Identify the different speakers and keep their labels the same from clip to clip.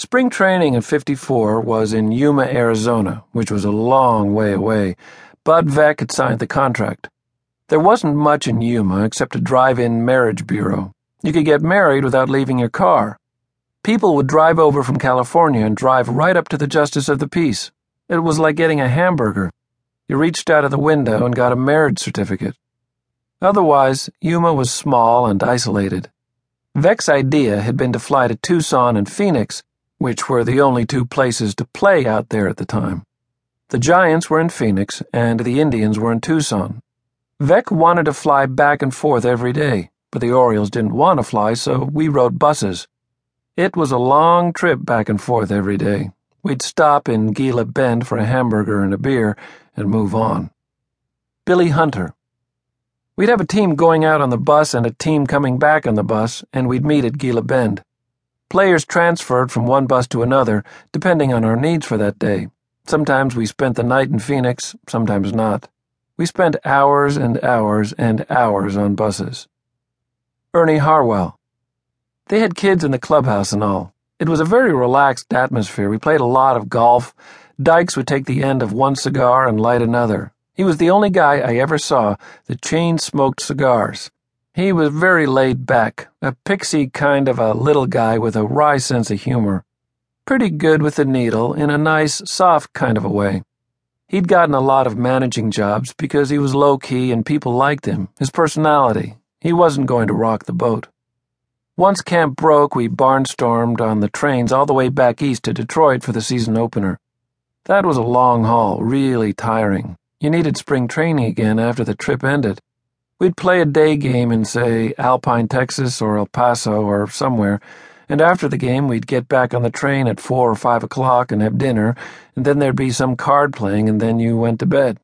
Speaker 1: Spring training in 54 was in Yuma, Arizona, which was a long way away, but Veeck had signed the contract. There wasn't much in Yuma except a drive in marriage bureau. You could get married without leaving your car. People would drive over from California and drive right up to the Justice of the Peace. It was like getting a hamburger. You reached out of the window and got a marriage certificate. Otherwise, Yuma was small and isolated. Veeck's idea had been to fly to Tucson and Phoenix which were the only two places to play out there at the time. The Giants were in Phoenix, and the Indians were in Tucson. Veeck wanted to fly back and forth every day, but the Orioles didn't want to fly, so we rode buses. It was a long trip back and forth every day. We'd stop in Gila Bend for a hamburger and a beer and move on. Billy Hunter. We'd have a team going out on the bus and a team coming back on the bus, and we'd meet at Gila Bend. Players transferred from one bus to another, depending on our needs for that day. Sometimes we spent the night in Phoenix, sometimes not. We spent hours and hours and hours on buses. Ernie Harwell. They had kids in the clubhouse and all. It was a very relaxed atmosphere. We played a lot of golf. Dykes would take the end of one cigar and light another. He was the only guy I ever saw that chain smoked cigars. He was very laid back, a pixie kind of a little guy with a wry sense of humor. Pretty good with the needle in a nice, soft kind of a way. He'd gotten a lot of managing jobs because he was low key and people liked him, his personality. He wasn't going to rock the boat. Once camp broke, we barnstormed on the trains all the way back east to Detroit for the season opener. That was a long haul, really tiring. You needed spring training again after the trip ended. We'd play a day game in, say, Alpine, Texas, or El Paso, or somewhere, and after the game, we'd get back on the train at four or five o'clock and have dinner, and then there'd be some card playing, and then you went to bed.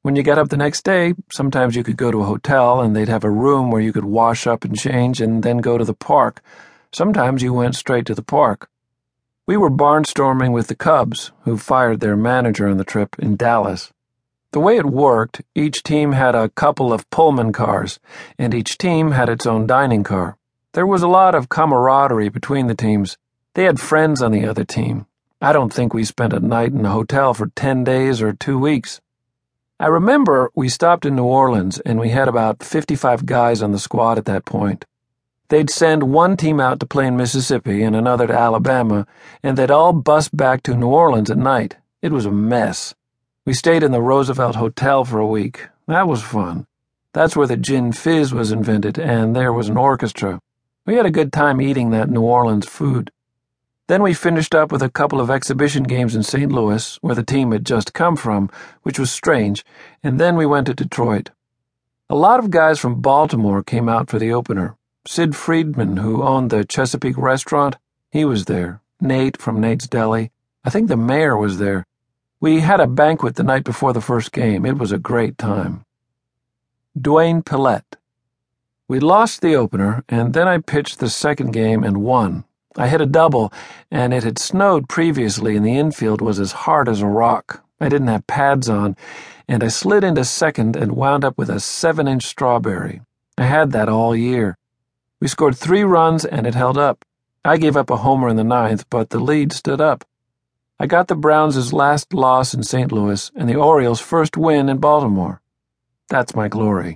Speaker 1: When you got up the next day, sometimes you could go to a hotel and they'd have a room where you could wash up and change and then go to the park. Sometimes you went straight to the park. We were barnstorming with the Cubs, who fired their manager on the trip in Dallas. The way it worked, each team had a couple of Pullman cars, and each team had its own dining car. There was a lot of camaraderie between the teams. They had friends on the other team. I don't think we spent a night in a hotel for 10 days or two weeks. I remember we stopped in New Orleans and we had about 55 guys on the squad at that point. They'd send one team out to play in Mississippi and another to Alabama, and they'd all bus back to New Orleans at night. It was a mess. We stayed in the Roosevelt Hotel for a week. That was fun. That's where the gin fizz was invented, and there was an orchestra. We had a good time eating that New Orleans food. Then we finished up with a couple of exhibition games in St. Louis, where the team had just come from, which was strange, and then we went to Detroit. A lot of guys from Baltimore came out for the opener. Sid Friedman, who owned the Chesapeake restaurant, he was there. Nate from Nate's Deli. I think the mayor was there. We had a banquet the night before the first game. It was a great time. Duane Pillette. We lost the opener, and then I pitched the second game and won. I hit a double, and it had snowed previously, and the infield was as hard as a rock. I didn't have pads on, and I slid into second and wound up with a seven inch strawberry. I had that all year. We scored three runs, and it held up. I gave up a homer in the ninth, but the lead stood up. I got the Browns' last loss in St. Louis and the Orioles' first win in Baltimore. That's my glory.